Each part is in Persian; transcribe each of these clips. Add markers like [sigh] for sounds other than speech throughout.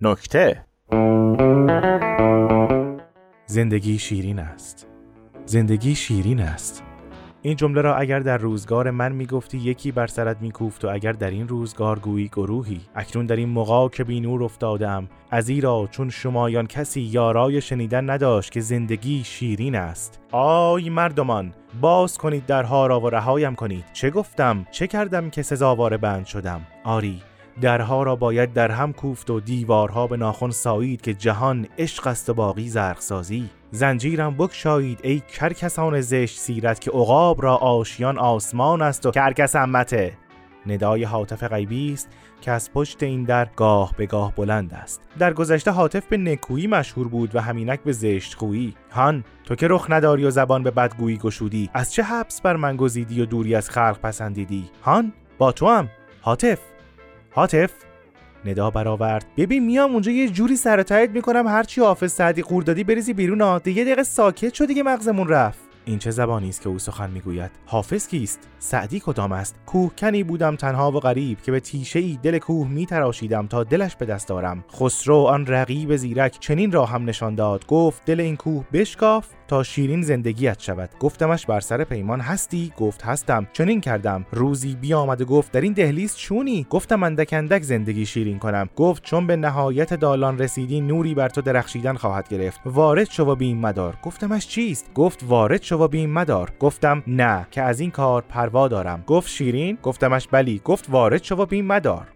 نکته. زندگی شیرین است. زندگی شیرین است. این جمله را اگر در روزگار من می‌گفتی یکی بر سرت میکوفت و اگر در این روزگار گویی گروهی. اکنون در این موقع که بی نور افتادم ازیرا چون شمایان کسی یارای شنیدن نداشت که زندگی شیرین است. آی مردمان باز کنید درها را و رهایم کنید. چه گفتم؟ چه کردم که سزاوار بند شدم؟ آری درها را باید در هم کوفت و دیوارها به ناخن سایید که جهان عشق است و باقی زرقسازی. زنجیرم بکشایید ای کرکسان زشت سیرت که عقاب را آشیان آسمان است و کرکس امته ندای حاطف غیبی است که از پشت این در گاه به گاه بلند است. در گذشته حاطف به نکویی مشهور بود و همینک به زشت خویی. هان تو که رخ نداری و زبان به بدگویی گشودی از چه حبس بر من گزیدی و دوری از خلق پسندیدی؟ هان با تو هم حاطف. حاطف ندا برآورد. ببین میام اونجا یه جوری سر می‌کنم هرچی حافظ سعدی قوردادی بریزی بیرون ها. دیگه دقیقه ساکت شد دیگه مغزمون رفت. این چه زبانی است که او سخن می‌گوید؟ حافظ کیست؟ سعدی کدام است؟ کوهکنی بودم تنها و غریب که به تیشه ای دل کوه میتراشیدم تا دلش به دست دارم خسرو آن رقیب زیرک چنین را هم نشان داد. گفت دل این کوه بشکاف تا شیرین زندگیت شود. گفتمش بر سر پیمان هستی؟ گفت هستم. چنین کردم. روزی بیامد و گفت در این دهلیز چونی؟ گفتم اندک اندک زندگی شیرین کنم. گفت چون به نهایت دالان رسیدی نوری بر تو درخشیدن خواهد گرفت. وارد شو و بیم مدار. گفتمش چیست؟ گفت وارد و بیم مدار. گفتم نه که از این کار پروا دارم. گفت شیرین؟ گفتمش بلی. گفت وارد شو و بیم مدار.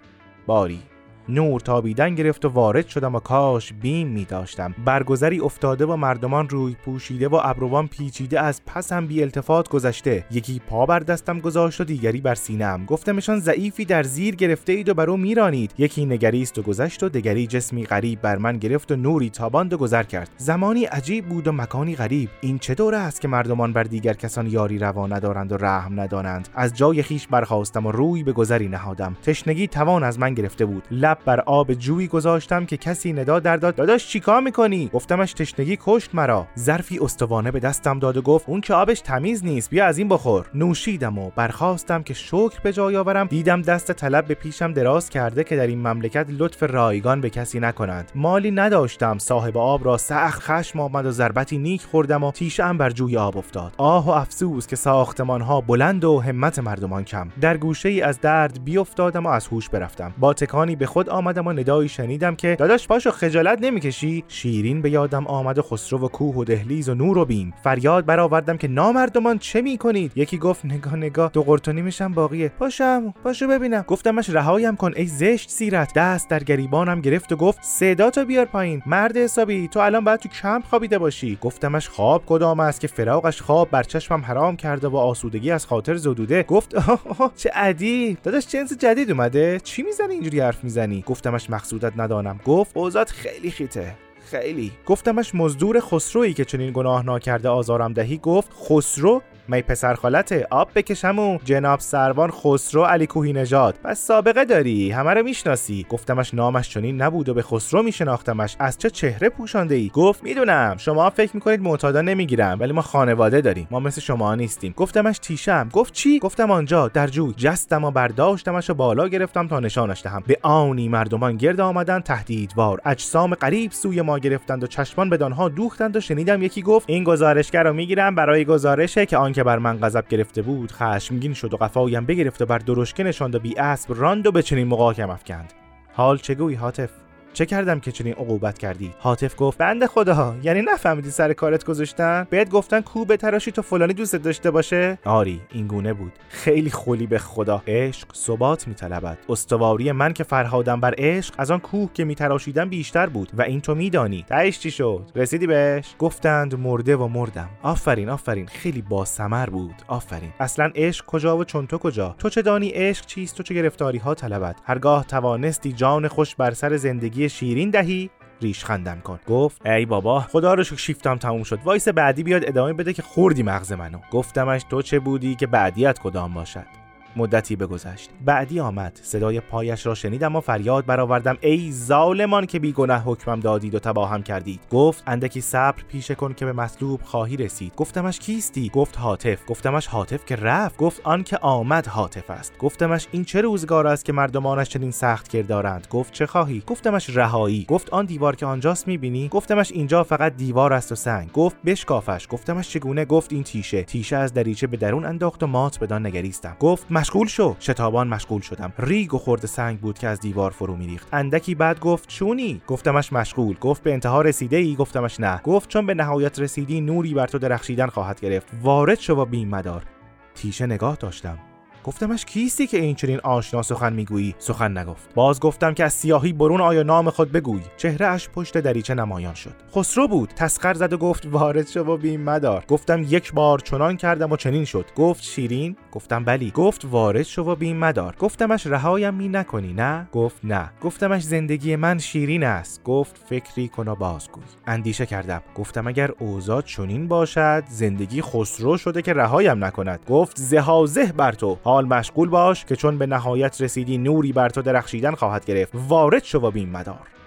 باری. نور تابیدن گرفت و وارد شدم و کاش بیم می داشتم. برگذری افتاده و مردمان روی پوشیده و ابروان پیچیده از پسم بی التفات گذشته. یکی پا بر دستم گذاشت و دیگری بر سینم گفتمشان ضعیفی در زیر گرفته اید و برو میرانید یکی نگریست و گذشت و دگری جسمی غریب بر من گرفت و نوری تاباند و گذر کرد. زمانی عجیب بود و مکانی غریب. این چه دوره است که مردمان بر دیگر کسان یاری روا ندارند و رحم ندانند؟ از جای خیش برخواستم و روی به گذری نهادم. تشنگی توان از من گرفته بود. لب بر آب جویی گذاشتم که کسی ندا در داد. داداش چیکار می‌کنی؟ گفتمش تشنگی کشت مرا. ظرفی استوانه به دستم داد و گفت اون که آبش تمیز نیست بیا از این بخور. نوشیدم و برخواستم که شکر به جای آورم. دیدم دست طلب به پیشم دراز کرده که در این مملکت لطف رایگان به کسی نکنند. مالی نداشتم. صاحب آب را سخت خشم آمد و ضربتی نیک خوردم و تیشه بر جوی آب افتاد. آه و افسوس که ساختمان ها بلند و همت مردمان کم. در گوشه ای از درد بیافتادم و از هوش برفتم. با تکانی به آمدم و ندایی شنیدم که داداش پاشو خجالت نمی‌کشی؟ شیرین به یادم آمد و خسرو و کوه و دهلیز و نور و بیم. فریاد برآوردم که نامردمان چه می‌کنید؟ یکی گفت نگاه نگاه دو قرتونی میشم باقیه. پاشم پاشو ببینم. گفتمش رهایم کن ای زشت سیرت. دست در گریبانم گرفت و گفت صدا تو بیار پایین. مرد حسابی تو الان باید تو کمپ خوابیده باشی. گفتمش خواب کدام است که فراقش خواب بر چشمم حرام کرده و آسودگی از خاطر زدوده. گفت آه [laughs] چه عدی داداش جنس جدید اومده. چی می‌زنی اینجوری حرف می‌زنی؟ گفتمش مقصودت ندانم. گفت اوزاد خیلی خیته. خیلی. گفتمش مزدور خسرویی که چنین گناه ناکرده آزارم دهی. گفت خسرو می پسر خالته آب بکشم و جناب سروان خسرو علی کوهی نژاد. پس سابقه داری همه رو می‌شناسی. گفتمش نامش چنین نبود و به خسرو میشناختمش. از چه چهره پوشانده ای گفت می‌دونم. شما فکر می‌کنید معتادا نمی‌گیرم ولی ما خانواده داریم. ما مثل شما نیستیم. گفتمش تیشم. گفت چی؟ گفتم آنجا در جوی. جستم و برداشتمش و بالا گرفتم تا نشانش دهم. به آنی مردمان گرد آمدن تهدیدوار. اجسام قریب سوی ما گرفتند و چشمان به دانها دوختند و شنیدم یکی گفت این گزارشگر رو می‌گیرم برای گزارشه که آنکه بر من غضب گرفته بود خشمگین شد و قفایم بگرفت و بر درشکه نشاند و بی اسب راند و به چنین مقاکم افکند. حال چگویی حاطف؟ چه کردم که چنین عقوبت کردی؟ حاطف گفت بنده خدا یعنی نفهمیدی سر کارت گذاشتن؟ بهت گفتن کو تراشی تو فلانی دوست داشته باشه؟ آری این گونه بود. خیلی خولی به خدا. عشق ثبات میطلبد. استواری من که فرهادم بر عشق از آن کوه که میتراشیدم بیشتر بود. و این تو میدانی. تهش چی شد؟ رسیدی بهش؟ گفتند مرده و مردم. آفرین آفرین. خیلی با سمر بود. آفرین. اصلا عشق کجا و چون تو کجا؟ تو چه دانی عشق چیست؟ تو چه گرفتاری ها طلبد؟ هرگاه توانستی جان خوش بر سر زندگی شیرین دهی ریش خندم کن گفت ای بابا خدا رو شیفتم تموم شد. وایسا بعدی بیاد ادامه بده که خوردی مغز منو. گفتمش تو چه بودی که بعدیت کدام باشد؟ مدتی بگذشت. بعدی آمد. صدای پایش را شنیدم و فریاد برآوردم. ای ظالمان که بیگناه حکمم دادید و تباهم کردید. گفت اندکی صبر پیشه کن که به مطلوب خواهی رسید. گفتمش کیستی؟ گفت هاتف. گفتمش هاتف که رفت. گفت آن که آمد هاتف است. گفتمش این چه روزگار است که مردمانش چنین سخت کردارند؟ گفت چه خواهی؟ گفتمش رهایی. گفت آن دیوار که آنجاست می‌بینی؟ گفتمش اینجا فقط دیوار است و سنگ. گفت بشکافش. گفتمش چگونه؟ گفت این تیشه. تیشه از دریچه به درون انداخت و مات بدان نگریستم. گفت مشغول شو. شتابان مشغول شدم. ریگ و خورد سنگ بود که از دیوار فرو میریخت. اندکی بعد گفت چونی گفتمش مشغول. گفت به انتها رسیده ای گفتمش نه. گفت چون به نهایت رسیدی نوری بر تو درخشیدن خواهد گرفت. وارد شو و بیم مدار. تیشه نگاه داشتم. گفتمش کیستی که این چنین آشنا سخن می‌گویی؟ سخن نگفت. باز گفتم که از سیاهی برون آیا نام خود بگوی. چهره اش پشت دریچه نمایان شد. خسرو بود. تسخر زد و گفت وارد شو و بیم مدار. گفتم یک بار چنان کردم و چنین شد. گفت شیرین؟ گفتم بلی. گفت وارد شو و بیم مدار. گفتمش رهایم می نکنی. نه. گفت نه. گفتمش زندگی من شیرین است. گفت فکری کن و بازگوی. اندیشه کردم. گفتم اگر اوضاع چنین باشد زندگی خسرو شده که رهایم نکند. گفت زهازه بر تو. حال مشغول باش که چون به نهایت رسیدی نوری بر تو درخشیدن خواهد گرفت. وارد شو و بیم مدار.